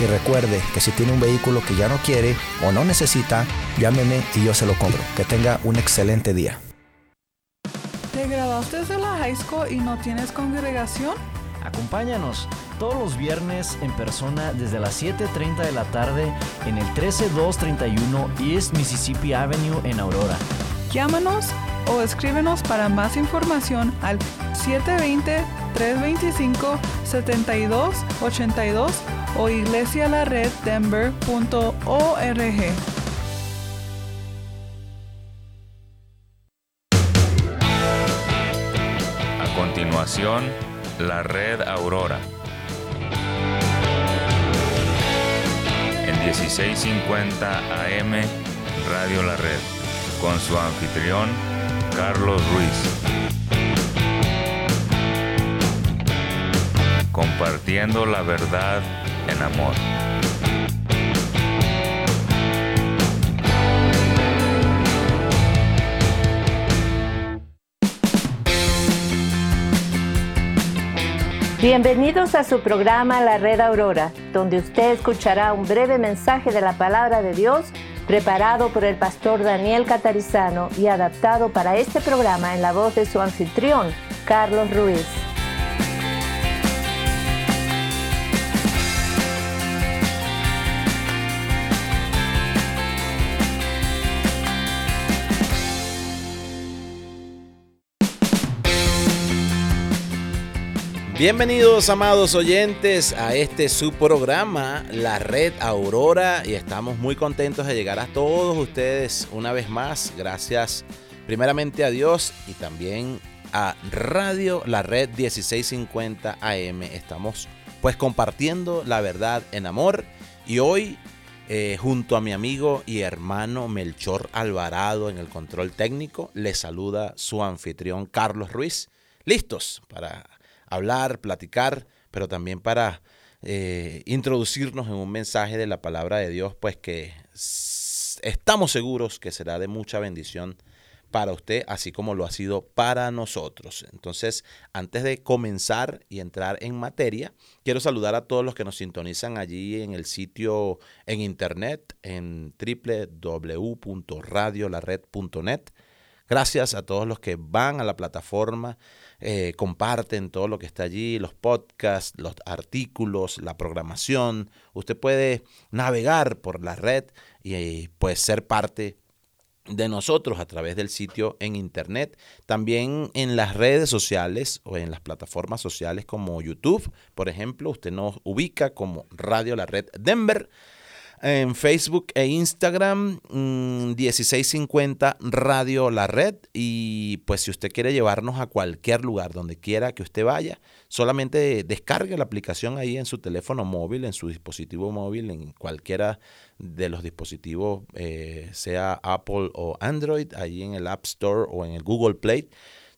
y recuerde que si tiene un vehículo que ya no quiere o no necesita, llámeme y yo se lo compro. Que tenga un excelente día. ¿Te graduaste de la high school y no tienes congregación? Acompáñanos todos los viernes en persona desde las 7.30 de la tarde en el 13231 East Mississippi Avenue en Aurora. Llámanos o escríbenos para más información al 720-325-7282 o iglesialareddenver.org. A continuación, la red Aurora. En 1650 AM, Radio La Red, con su anfitrión, Carlos Ruiz. Compartiendo la verdad en amor. Bienvenidos a su programa La Red Aurora, donde usted escuchará un breve mensaje de la palabra de Dios preparado por el pastor Daniel Catarizano y adaptado para este programa en la voz de su anfitrión, Carlos Ruiz. Bienvenidos amados oyentes a este su programa, la red Aurora, y estamos muy contentos de llegar a todos ustedes una vez más. Gracias primeramente a Dios y también a Radio La Red 1650 AM. Estamos pues compartiendo la verdad en amor y hoy eh, junto a mi amigo y hermano Melchor Alvarado en el control técnico, le saluda su anfitrión Carlos Ruiz. Listos para hablar, platicar, pero también para eh, introducirnos en un mensaje de la palabra de Dios, pues que estamos seguros que será de mucha bendición para usted, así como lo ha sido para nosotros. Entonces, antes de comenzar y entrar en materia, quiero saludar a todos los que nos sintonizan allí en el sitio en internet, en www.radiolared.net. Gracias a todos los que van a la plataforma, eh, comparten todo lo que está allí, los podcasts, los artículos, la programación. Usted puede navegar por la red y pues ser parte de nosotros a través del sitio en internet, también en las redes sociales o en las plataformas sociales como YouTube, por ejemplo, usted nos ubica como Radio La Red Denver en Facebook e Instagram 1650 mm, Radio La Red. Y pues si usted quiere llevarnos a cualquier lugar donde quiera que usted vaya, solamente descargue la aplicación ahí en su teléfono móvil, en su dispositivo móvil, en cualquiera de los dispositivos, eh, sea Apple o Android, ahí en el App Store o en el Google Play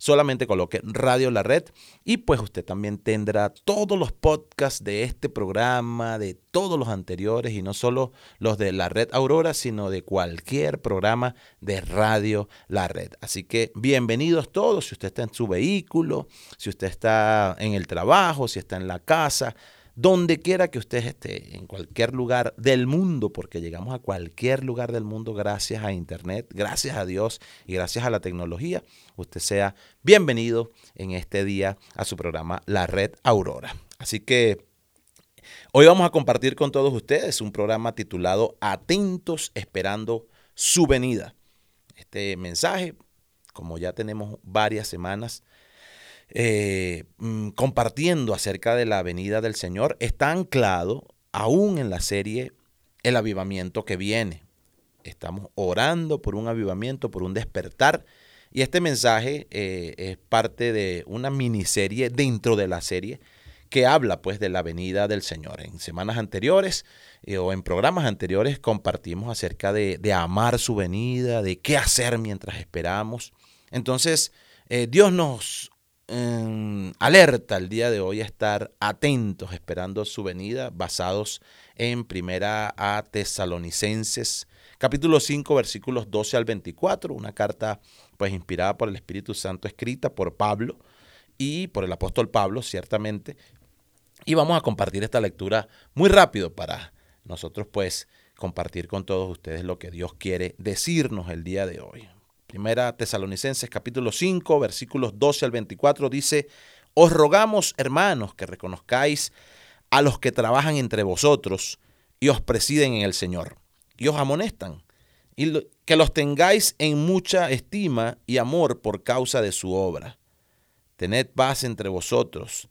solamente coloque Radio La Red y pues usted también tendrá todos los podcasts de este programa, de todos los anteriores y no solo los de la Red Aurora, sino de cualquier programa de Radio La Red. Así que bienvenidos todos, si usted está en su vehículo, si usted está en el trabajo, si está en la casa donde quiera que usted esté, en cualquier lugar del mundo, porque llegamos a cualquier lugar del mundo gracias a Internet, gracias a Dios y gracias a la tecnología, usted sea bienvenido en este día a su programa La Red Aurora. Así que hoy vamos a compartir con todos ustedes un programa titulado Atentos esperando su venida. Este mensaje, como ya tenemos varias semanas, eh, mm, compartiendo acerca de la venida del Señor está anclado aún en la serie El avivamiento que viene. Estamos orando por un avivamiento, por un despertar. Y este mensaje eh, es parte de una miniserie dentro de la serie que habla pues de la venida del Señor. En semanas anteriores eh, o en programas anteriores compartimos acerca de, amar su venida, de qué hacer mientras esperamos. Entonces, Dios nos alerta el día de hoy a estar atentos esperando su venida, basados en primera a Tesalonicenses, capítulo 5, versículos 12 al 24, una carta pues inspirada por el Espíritu Santo, escrita por Pablo y por el apóstol Pablo, ciertamente. Y vamos a compartir esta lectura muy rápido para nosotros pues compartir con todos ustedes lo que Dios quiere decirnos el día de hoy. Primera Tesalonicenses capítulo 5 versículos 12 al 24 dice, Os rogamos, hermanos, que reconozcáis a los que trabajan entre vosotros y os presiden en el Señor, y os amonestan, y que los tengáis en mucha estima y amor por causa de su obra. Tened paz entre vosotros.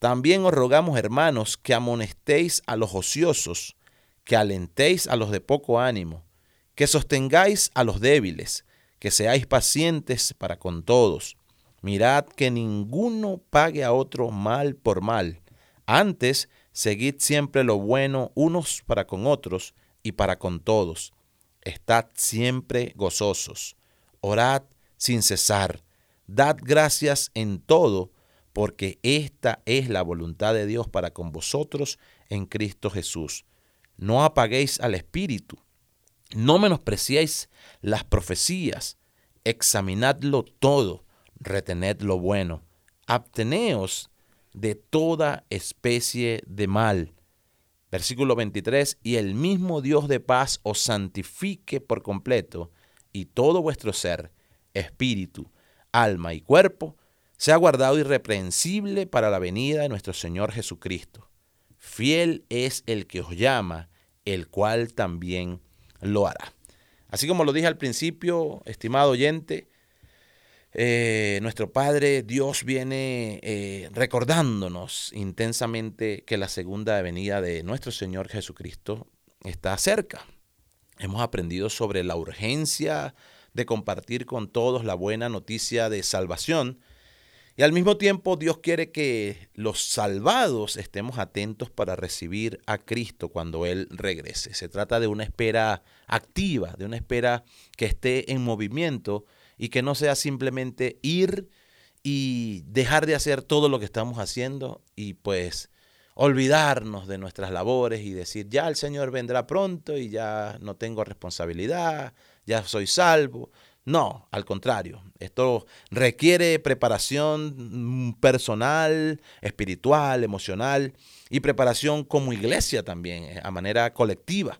También os rogamos, hermanos, que amonestéis a los ociosos, que alentéis a los de poco ánimo, que sostengáis a los débiles, que seáis pacientes para con todos. Mirad que ninguno pague a otro mal por mal. Antes, seguid siempre lo bueno unos para con otros y para con todos. Estad siempre gozosos. Orad sin cesar. Dad gracias en todo, porque esta es la voluntad de Dios para con vosotros en Cristo Jesús. No apaguéis al Espíritu no menospreciéis las profecías, examinadlo todo, retened lo bueno, abteneos de toda especie de mal. Versículo 23, y el mismo Dios de paz os santifique por completo, y todo vuestro ser, espíritu, alma y cuerpo, sea guardado irreprensible para la venida de nuestro Señor Jesucristo. Fiel es el que os llama, el cual también lo hará. Así como lo dije al principio, estimado oyente, eh, nuestro Padre Dios viene eh, recordándonos intensamente que la segunda venida de nuestro Señor Jesucristo está cerca. Hemos aprendido sobre la urgencia de compartir con todos la buena noticia de salvación y al mismo tiempo Dios quiere que los salvados estemos atentos para recibir a Cristo cuando Él regrese. Se trata de una espera activa, de una espera que esté en movimiento y que no sea simplemente ir y dejar de hacer todo lo que estamos haciendo y pues olvidarnos de nuestras labores y decir, ya el Señor vendrá pronto y ya no tengo responsabilidad, ya soy salvo. No, al contrario, esto requiere preparación mm, personal, espiritual, emocional y preparación como iglesia también, eh, a manera colectiva.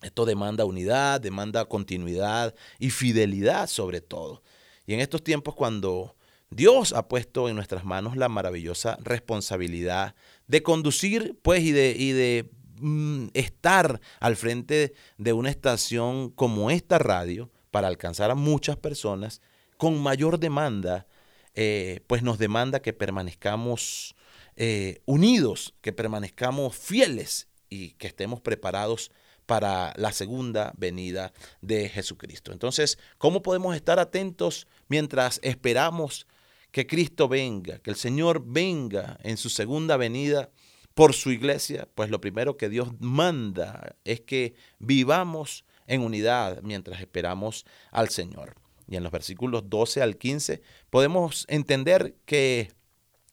Esto demanda unidad, demanda continuidad y fidelidad sobre todo. Y en estos tiempos cuando Dios ha puesto en nuestras manos la maravillosa responsabilidad de conducir pues y de, y de mm, estar al frente de una estación como esta radio, para alcanzar a muchas personas con mayor demanda, eh, pues nos demanda que permanezcamos eh, unidos, que permanezcamos fieles y que estemos preparados para la segunda venida de Jesucristo. Entonces, ¿cómo podemos estar atentos mientras esperamos que Cristo venga, que el Señor venga en su segunda venida por su iglesia? Pues lo primero que Dios manda es que vivamos en unidad mientras esperamos al Señor. Y en los versículos 12 al 15 podemos entender que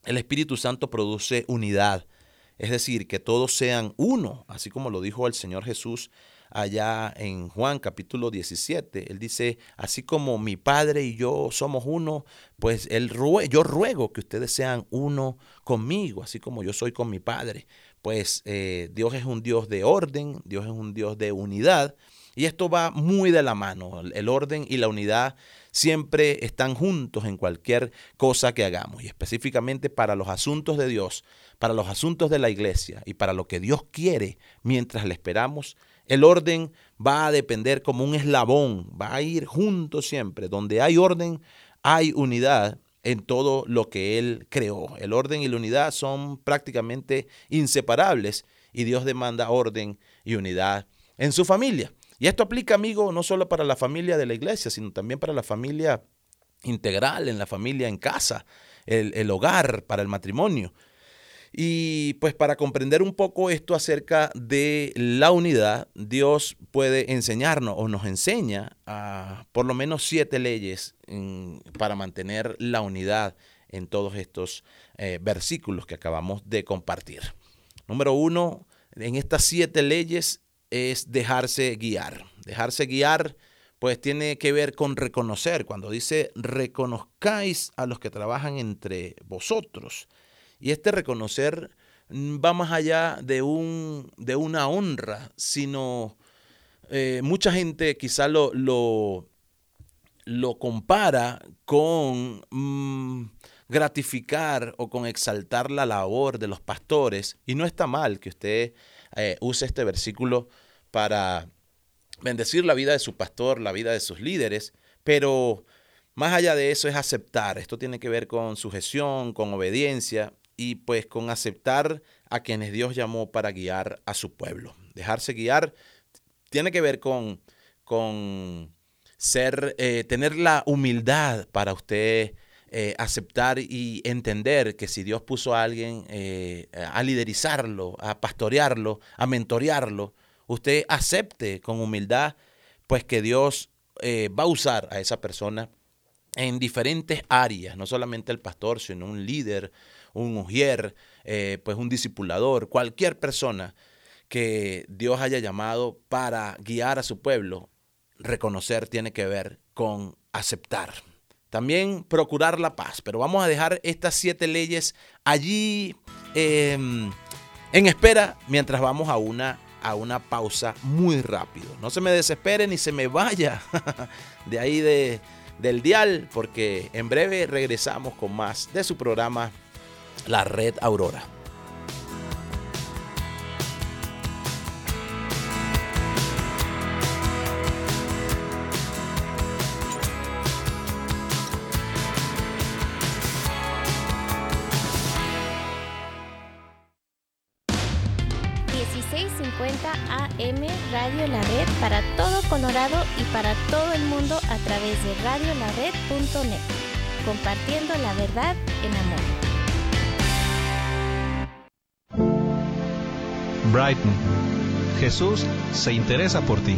el Espíritu Santo produce unidad, es decir, que todos sean uno, así como lo dijo el Señor Jesús allá en Juan capítulo 17. Él dice, así como mi Padre y yo somos uno, pues él yo ruego que ustedes sean uno conmigo, así como yo soy con mi Padre. Pues eh, Dios es un Dios de orden, Dios es un Dios de unidad. Y esto va muy de la mano. El orden y la unidad siempre están juntos en cualquier cosa que hagamos. Y específicamente para los asuntos de Dios, para los asuntos de la iglesia y para lo que Dios quiere mientras le esperamos, el orden va a depender como un eslabón, va a ir juntos siempre. Donde hay orden, hay unidad en todo lo que Él creó. El orden y la unidad son prácticamente inseparables y Dios demanda orden y unidad en su familia. Y esto aplica, amigo, no solo para la familia de la iglesia, sino también para la familia integral, en la familia en casa, el, hogar, para el matrimonio. Y pues para comprender un poco esto acerca de la unidad, Dios puede enseñarnos o nos enseña por lo menos siete leyes para mantener la unidad en todos estos eh, versículos que acabamos de compartir. Número uno, en estas siete leyes es dejarse guiar. Dejarse guiar pues tiene que ver con reconocer. Cuando dice reconozcáis a los que trabajan entre vosotros. Y este reconocer va más allá de, un, de una honra, sino eh, mucha gente quizá lo, lo, lo compara con mm, gratificar o con exaltar la labor de los pastores. Y no está mal que usted eh, use este versículo para bendecir la vida de su pastor, la vida de sus líderes, pero más allá de eso es aceptar. Esto tiene que ver con sujeción, con obediencia y pues con aceptar a quienes Dios llamó para guiar a su pueblo. Dejarse guiar tiene que ver con, con ser, eh, tener la humildad para usted eh, aceptar y entender que si Dios puso a alguien eh, a liderizarlo, a pastorearlo, a mentorearlo, usted acepte con humildad, pues que Dios eh, va a usar a esa persona en diferentes áreas, no solamente el pastor, sino un líder, un ujier, pues un discipulador, cualquier persona que Dios haya llamado para guiar a su pueblo, reconocer tiene que ver con aceptar. También procurar la paz, pero vamos a dejar estas siete leyes allí em, en espera mientras vamos a una a una pausa muy rápido. No se me desespere ni se me vaya de ahí de, del dial, porque en breve regresamos con más de su programa La Red Aurora. Jesús se interesa por ti.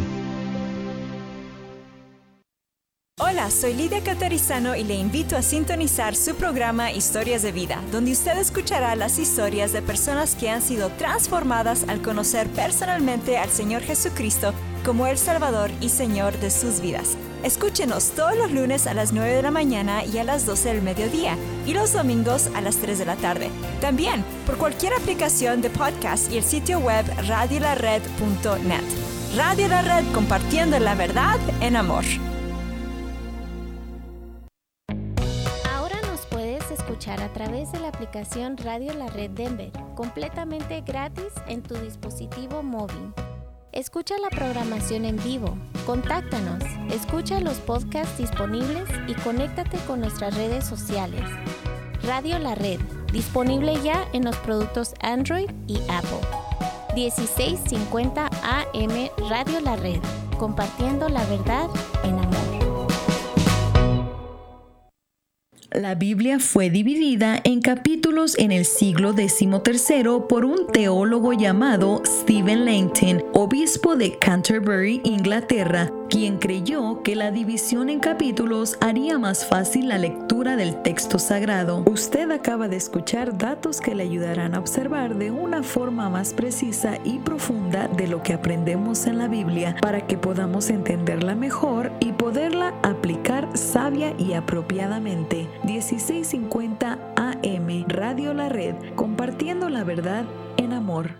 Hola, soy Lidia Catarizano y le invito a sintonizar su programa Historias de Vida, donde usted escuchará las historias de personas que han sido transformadas al conocer personalmente al Señor Jesucristo como el Salvador y Señor de sus vidas. Escúchenos todos los lunes a las 9 de la mañana y a las 12 del mediodía y los domingos a las 3 de la tarde. También por cualquier aplicación de podcast y el sitio web radiolared.net. Radio La Red compartiendo la verdad en amor. Ahora nos puedes escuchar a través de la aplicación Radio La Red Denver, completamente gratis en tu dispositivo móvil. Escucha la programación en vivo, contáctanos, escucha los podcasts disponibles y conéctate con nuestras redes sociales. Radio La Red, disponible ya en los productos Android y Apple. 1650 AM Radio La Red, compartiendo la verdad en amor. La Biblia fue dividida en capítulos en el siglo XIII por un teólogo llamado Stephen Langton, obispo de Canterbury, Inglaterra, quien creyó que la división en capítulos haría más fácil la lectura del texto sagrado. Usted acaba de escuchar datos que le ayudarán a observar de una forma más precisa y profunda de lo que aprendemos en la Biblia para que podamos entenderla mejor y poderla aplicar sabia y apropiadamente. 1650 AM Radio La Red, compartiendo la verdad en amor.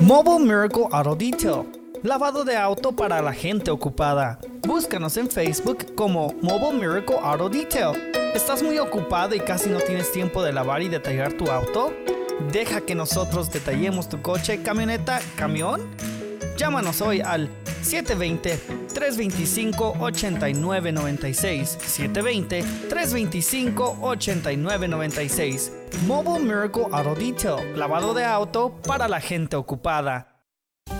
Mobile Miracle Auto Detail. Lavado de auto para la gente ocupada. Búscanos en Facebook como Mobile Miracle Auto Detail. ¿Estás muy ocupado y casi no tienes tiempo de lavar y detallar tu auto? Deja que nosotros detallemos tu coche, camioneta, camión. Llámanos hoy al 720-325-8996. 720-325-8996. Mobile Miracle Auto Detail. Lavado de auto para la gente ocupada.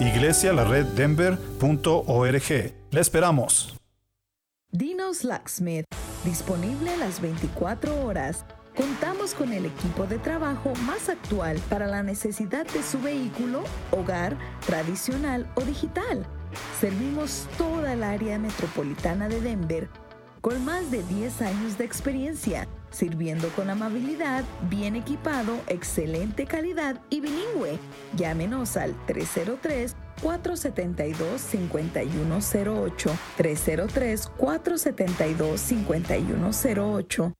iglesialareddenver.org. Le esperamos. Dinos Locksmith, disponible las 24 horas. Contamos con el equipo de trabajo más actual para la necesidad de su vehículo, hogar, tradicional o digital. Servimos toda el área metropolitana de Denver con más de 10 años de experiencia, sirviendo con amabilidad, bien equipado, excelente calidad y bilingüe. Llámenos al 303 472-5108. 303-472-5108.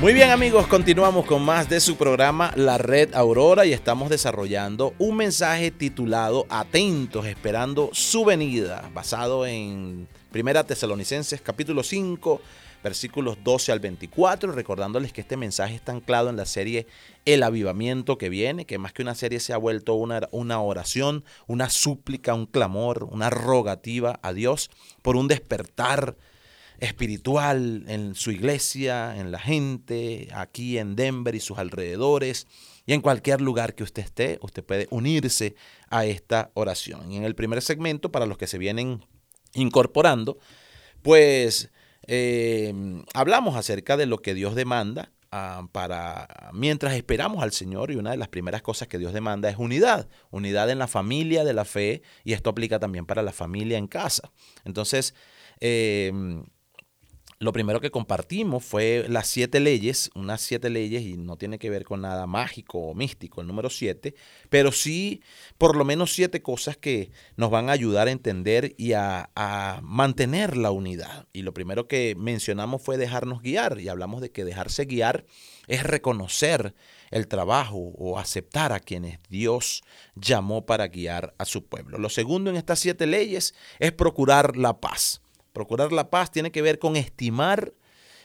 Muy bien amigos, continuamos con más de su programa La Red Aurora y estamos desarrollando un mensaje titulado Atentos, esperando su venida, basado en Primera Tesalonicenses capítulo 5, versículos 12 al 24, recordándoles que este mensaje está anclado en la serie El Avivamiento que viene, que más que una serie se ha vuelto una, una oración, una súplica, un clamor, una rogativa a Dios por un despertar espiritual en su iglesia, en la gente, aquí en Denver y sus alrededores, y en cualquier lugar que usted esté, usted puede unirse a esta oración. Y en el primer segmento, para los que se vienen incorporando, pues eh, hablamos acerca de lo que Dios demanda ah, para mientras esperamos al Señor y una de las primeras cosas que Dios demanda es unidad, unidad en la familia de la fe y esto aplica también para la familia en casa. Entonces, eh, lo primero que compartimos fue las siete leyes, unas siete leyes y no tiene que ver con nada mágico o místico, el número siete, pero sí por lo menos siete cosas que nos van a ayudar a entender y a, a, mantener la unidad. Y lo primero que mencionamos fue dejarnos guiar y hablamos de que dejarse guiar es reconocer el trabajo o aceptar a quienes Dios llamó para guiar a su pueblo. Lo segundo en estas siete leyes es procurar la paz. Procurar la paz tiene que ver con estimar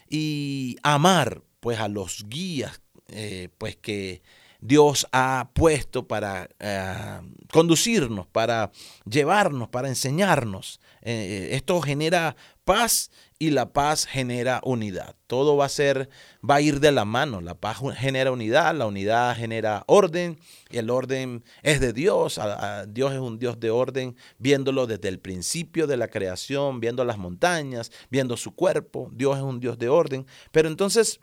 y amar pues a los guías eh, pues que Dios ha puesto para eh, conducirnos, para llevarnos, para enseñarnos. Eh, esto genera paz y la paz genera unidad. Todo va a ser, va a ir de la mano. La paz genera unidad, la unidad genera orden y el orden es de Dios. Dios es un Dios de orden, viéndolo desde el principio de la creación, viendo las montañas, viendo su cuerpo. Dios es un Dios de orden. Pero entonces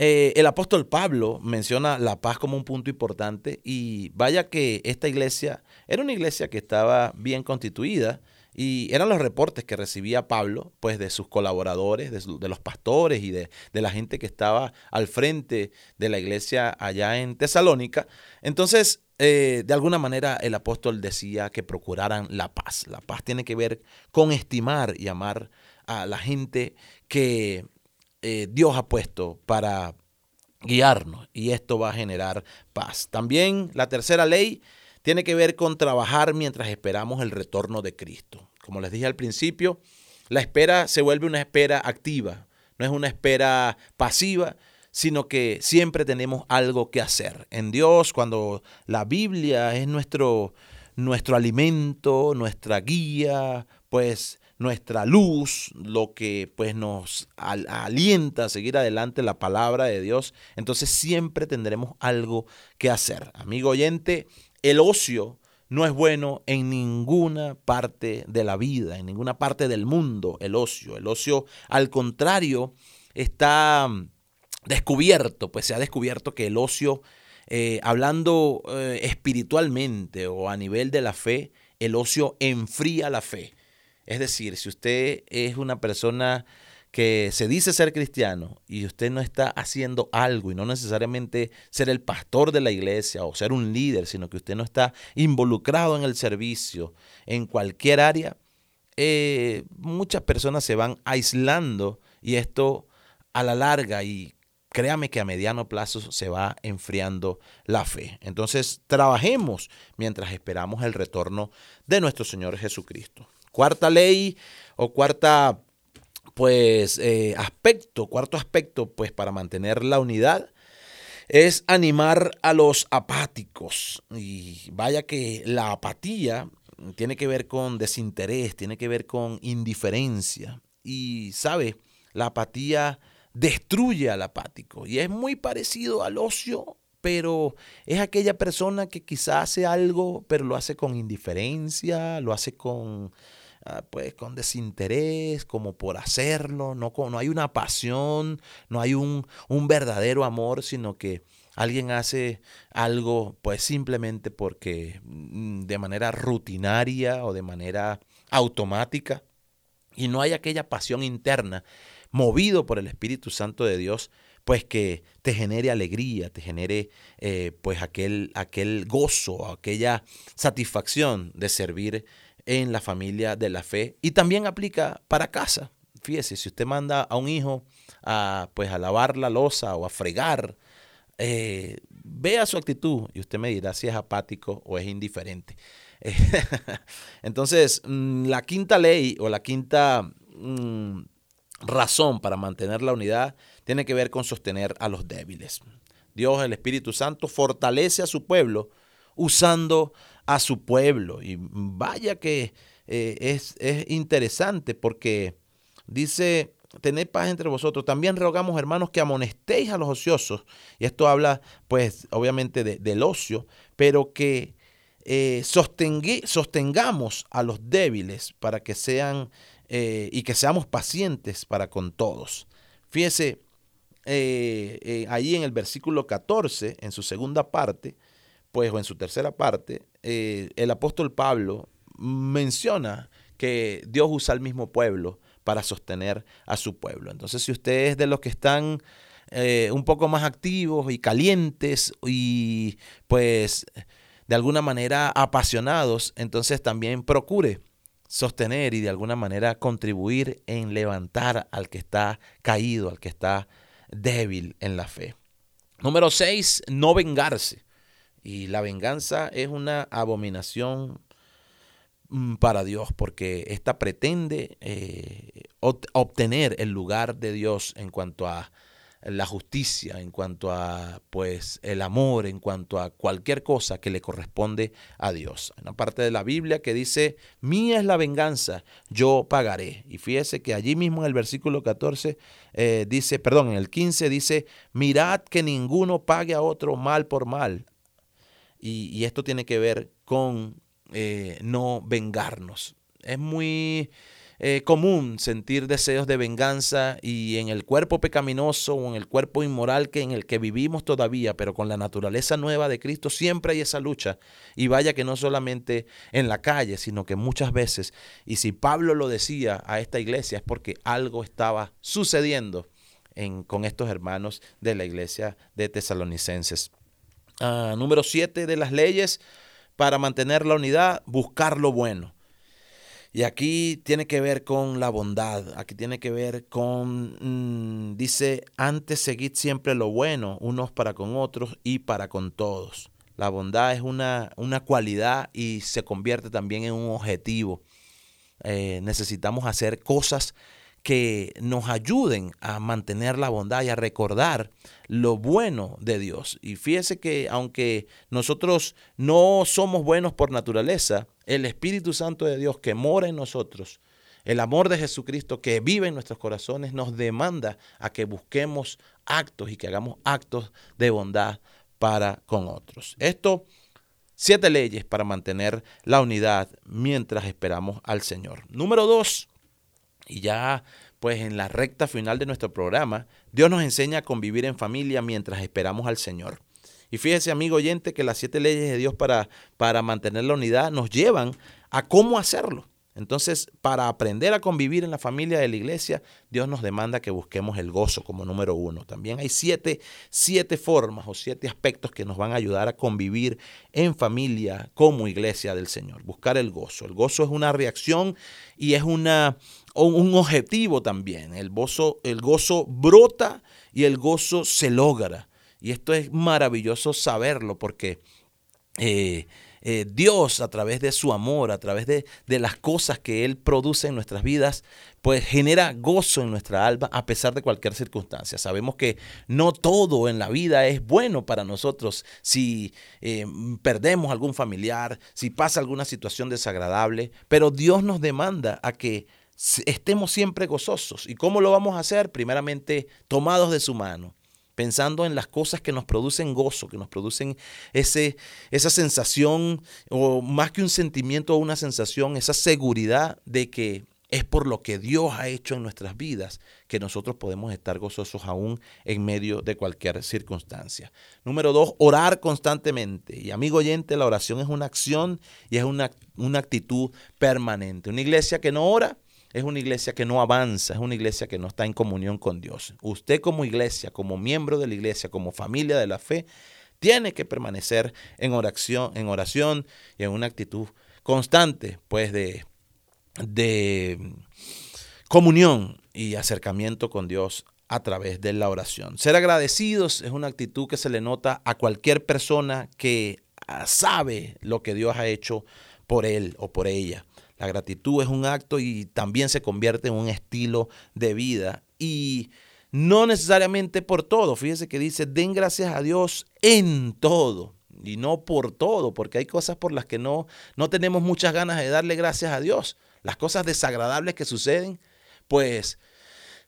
eh, el apóstol Pablo menciona la paz como un punto importante y vaya que esta iglesia era una iglesia que estaba bien constituida y eran los reportes que recibía Pablo pues de sus colaboradores, de, los pastores y de, la gente que estaba al frente de la iglesia allá en Tesalónica. Entonces, eh, de alguna manera el apóstol decía que procuraran la paz. La paz tiene que ver con estimar y amar a la gente que eh, Dios ha puesto para guiarnos y esto va a generar paz. También la tercera ley tiene que ver con trabajar mientras esperamos el retorno de Cristo. Como les dije al principio, la espera se vuelve una espera activa, no es una espera pasiva, sino que siempre tenemos algo que hacer. En Dios, cuando la Biblia es nuestro, nuestro alimento, nuestra guía, pues nuestra luz, lo que pues nos alienta a seguir adelante la palabra de Dios, entonces siempre tendremos algo que hacer. Amigo oyente, el ocio no es bueno en ninguna parte de la vida, en ninguna parte del mundo, el ocio. El ocio, al contrario, está mm, descubierto, pues se ha descubierto que el ocio, eh, hablando eh, espiritualmente o a nivel de la fe, el ocio enfría la fe. Es decir, si usted es una persona que se dice ser cristiano y usted no está haciendo algo y no necesariamente ser el pastor de la iglesia o ser un líder, sino que usted no está involucrado en el servicio en cualquier área, eh, muchas personas se van aislando y esto a la larga y créame que a mediano plazo se va enfriando la fe. Entonces, trabajemos mientras esperamos el retorno de nuestro Señor Jesucristo. Cuarta ley o cuarta pues eh, aspecto, cuarto aspecto pues para mantener la unidad es animar a los apáticos. Y vaya que la apatía tiene que ver con desinterés, tiene que ver con indiferencia. Y sabe, la apatía destruye al apático y es muy parecido al ocio pero es aquella persona que quizá hace algo, pero lo hace con indiferencia, lo hace con, pues, con desinterés, como por hacerlo, no, no hay una pasión, no hay un, un verdadero amor, sino que alguien hace algo pues simplemente porque mm, de manera rutinaria o de manera automática y no hay aquella pasión interna movido por el Espíritu Santo de Dios pues que te genere alegría, te genere eh, pues aquel, aquel gozo, aquella satisfacción de servir en la familia de la fe. Y también aplica para casa. Fíjese, si usted manda a un hijo a, pues, a lavar la losa o a fregar, eh, vea su actitud y usted me dirá si es apático o es indiferente. Entonces, mm, la quinta ley o la quinta mm, razón para mantener la unidad tiene que ver con sostener a los débiles. Dios, el Espíritu Santo, fortalece a su pueblo usando a su pueblo. Y vaya que eh, es, interesante porque dice, tened paz entre vosotros. También rogamos, hermanos, que amonestéis a los ociosos. Y esto habla, pues, obviamente del ocio, pero que eh, sostengamos a los débiles para que sean eh, y que seamos pacientes para con todos. Fíjese, eh, ahí en el versículo 14, en su segunda parte, pues, o en su tercera parte, eh, el apóstol Pablo menciona que Dios usa al mismo pueblo para sostener a su pueblo. Entonces, si usted es de los que están un poco más activos y calientes y pues de alguna manera apasionados, entonces también procure sostener y de alguna manera contribuir en levantar al que está caído, al que está débil en la fe. Número 6, no vengarse. Y la venganza es una abominación mm, para Dios porque ésta pretende eh, obtener el lugar de Dios en cuanto a, la justicia, en cuanto a pues el amor, en cuanto a cualquier cosa que le corresponde a Dios. Hay una parte de la Biblia que dice, mía es la venganza, yo pagaré. Y fíjese que allí mismo en el versículo 14 eh, dice, perdón, en el 15 dice, mirad que ninguno pague a otro mal por mal. Y, esto tiene que ver con eh, no vengarnos. Es muy eh, común sentir deseos de venganza y en el cuerpo pecaminoso o en el cuerpo inmoral que en el que vivimos todavía, pero con la naturaleza nueva de Cristo siempre hay esa lucha. Y vaya que no solamente en la calle, sino que muchas veces, y si Pablo lo decía a esta iglesia es porque algo estaba sucediendo en, con estos hermanos de la iglesia de tesalonicenses. Ah, número siete de las leyes para mantener la unidad, buscar lo bueno. Y aquí tiene que ver con la bondad, aquí tiene que ver con, mm, dice, antes seguid siempre lo bueno, unos para con otros y para con todos. La bondad es una, una cualidad y se convierte también en un objetivo. Eh, necesitamos hacer cosas que nos ayuden a mantener la bondad y a recordar lo bueno de Dios. Y fíjese que aunque nosotros no somos buenos por naturaleza, el Espíritu Santo de Dios que mora en nosotros, el amor de Jesucristo que vive en nuestros corazones, nos demanda a que busquemos actos y que hagamos actos de bondad para con otros. Esto, siete leyes para mantener la unidad mientras esperamos al Señor. Número dos, y ya pues en la recta final de nuestro programa, Dios nos enseña a convivir en familia mientras esperamos al Señor. Y fíjese, amigo oyente, que las siete leyes de Dios para, para mantener la unidad nos llevan a cómo hacerlo. Entonces, para aprender a convivir en la familia de la iglesia, Dios nos demanda que busquemos el gozo como número uno. También hay siete, siete formas o siete aspectos que nos van a ayudar a convivir en familia como iglesia del Señor. Buscar el gozo. El gozo es una reacción y es una, un objetivo también. El gozo, el gozo brota y el gozo se logra. Y esto es maravilloso saberlo porque... Eh, eh, Dios a través de su amor, a través de, de, las cosas que Él produce en nuestras vidas, pues genera gozo en nuestra alma a pesar de cualquier circunstancia. Sabemos que no todo en la vida es bueno para nosotros. Si eh, perdemos algún familiar, si pasa alguna situación desagradable, pero Dios nos demanda a que estemos siempre gozosos. ¿Y cómo lo vamos a hacer? Primeramente, tomados de su mano pensando en las cosas que nos producen gozo, que nos producen ese, esa sensación, o más que un sentimiento o una sensación, esa seguridad de que es por lo que Dios ha hecho en nuestras vidas que nosotros podemos estar gozosos aún en medio de cualquier circunstancia. Número dos, orar constantemente. Y amigo oyente, la oración es una acción y es una, una actitud permanente. Una iglesia que no ora es una iglesia que no avanza, es una iglesia que no está en comunión con Dios. Usted como iglesia, como miembro de la iglesia, como familia de la fe, tiene que permanecer en oración, en oración y en una actitud constante, pues de, de comunión y acercamiento con Dios a través de la oración. Ser agradecidos es una actitud que se le nota a cualquier persona que sabe lo que Dios ha hecho por él o por ella. La gratitud es un acto y también se convierte en un estilo de vida. Y no necesariamente por todo. Fíjese que dice, den gracias a Dios en todo. Y no por todo, porque hay cosas por las que no, no tenemos muchas ganas de darle gracias a Dios. Las cosas desagradables que suceden, pues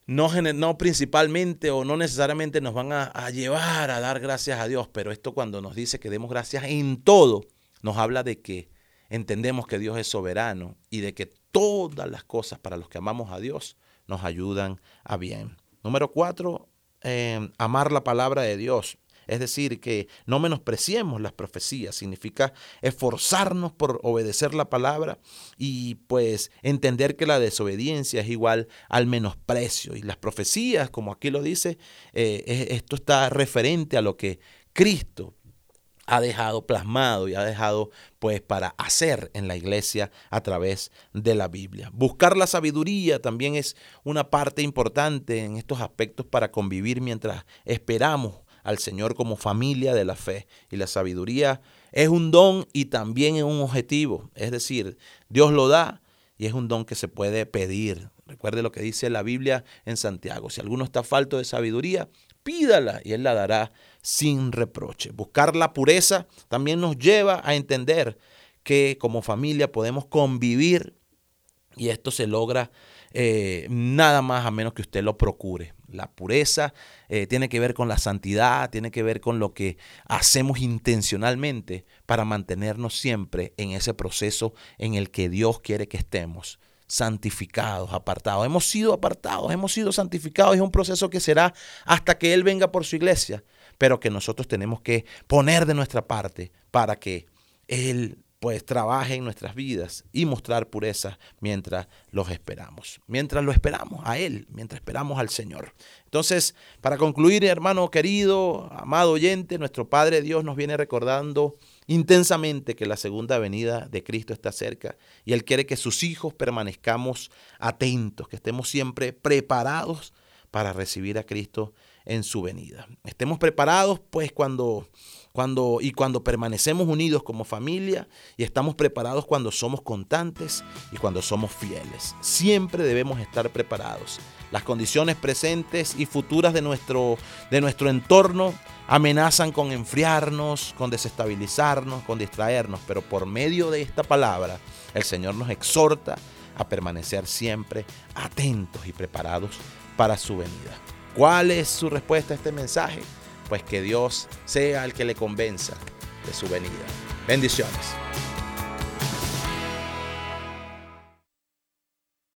no, no principalmente o no necesariamente nos van a, a llevar a dar gracias a Dios. Pero esto cuando nos dice que demos gracias en todo, nos habla de que entendemos que Dios es soberano y de que todas las cosas para los que amamos a Dios nos ayudan a bien. Número cuatro, em, amar la palabra de Dios. Es decir, que no menospreciemos las profecías, significa esforzarnos por obedecer la palabra y pues entender que la desobediencia es igual al menosprecio. Y las profecías, como aquí lo dice, eh, esto está referente a lo que Cristo ha dejado plasmado y ha dejado pues para hacer en la iglesia a través de la Biblia. Buscar la sabiduría también es una parte importante en estos aspectos para convivir mientras esperamos al Señor como familia de la fe. Y la sabiduría es un don y también es un objetivo. Es decir, Dios lo da y es un don que se puede pedir. Recuerde lo que dice la Biblia en Santiago. Si alguno está falto de sabiduría, pídala y Él la dará sin reproche. Buscar la pureza también nos lleva a entender que como familia podemos convivir y esto se logra eh, nada más a menos que usted lo procure. La pureza eh, tiene que ver con la santidad, tiene que ver con lo que hacemos intencionalmente para mantenernos siempre en ese proceso en el que Dios quiere que estemos santificados, apartados. Hemos sido apartados, hemos sido santificados. Es un proceso que será hasta que Él venga por su iglesia, pero que nosotros tenemos que poner de nuestra parte para que Él pues trabaje en nuestras vidas y mostrar pureza mientras los esperamos, mientras lo esperamos a Él, mientras esperamos al Señor. Entonces, para concluir, hermano querido, amado oyente, nuestro Padre Dios nos viene recordando intensamente que la segunda venida de Cristo está cerca y Él quiere que sus hijos permanezcamos atentos, que estemos siempre preparados para recibir a Cristo en su venida. Estemos preparados pues cuando cuando, y cuando permanecemos unidos como familia y estamos preparados cuando somos constantes y cuando somos fieles. Siempre debemos estar preparados. Las condiciones presentes y futuras de nuestro, de nuestro entorno amenazan con enfriarnos, con desestabilizarnos, con distraernos, pero por medio de esta palabra el Señor nos exhorta a permanecer siempre atentos y preparados para su venida. ¿Cuál es su respuesta a este mensaje? pues que Dios sea el que le convenza de su venida. Bendiciones.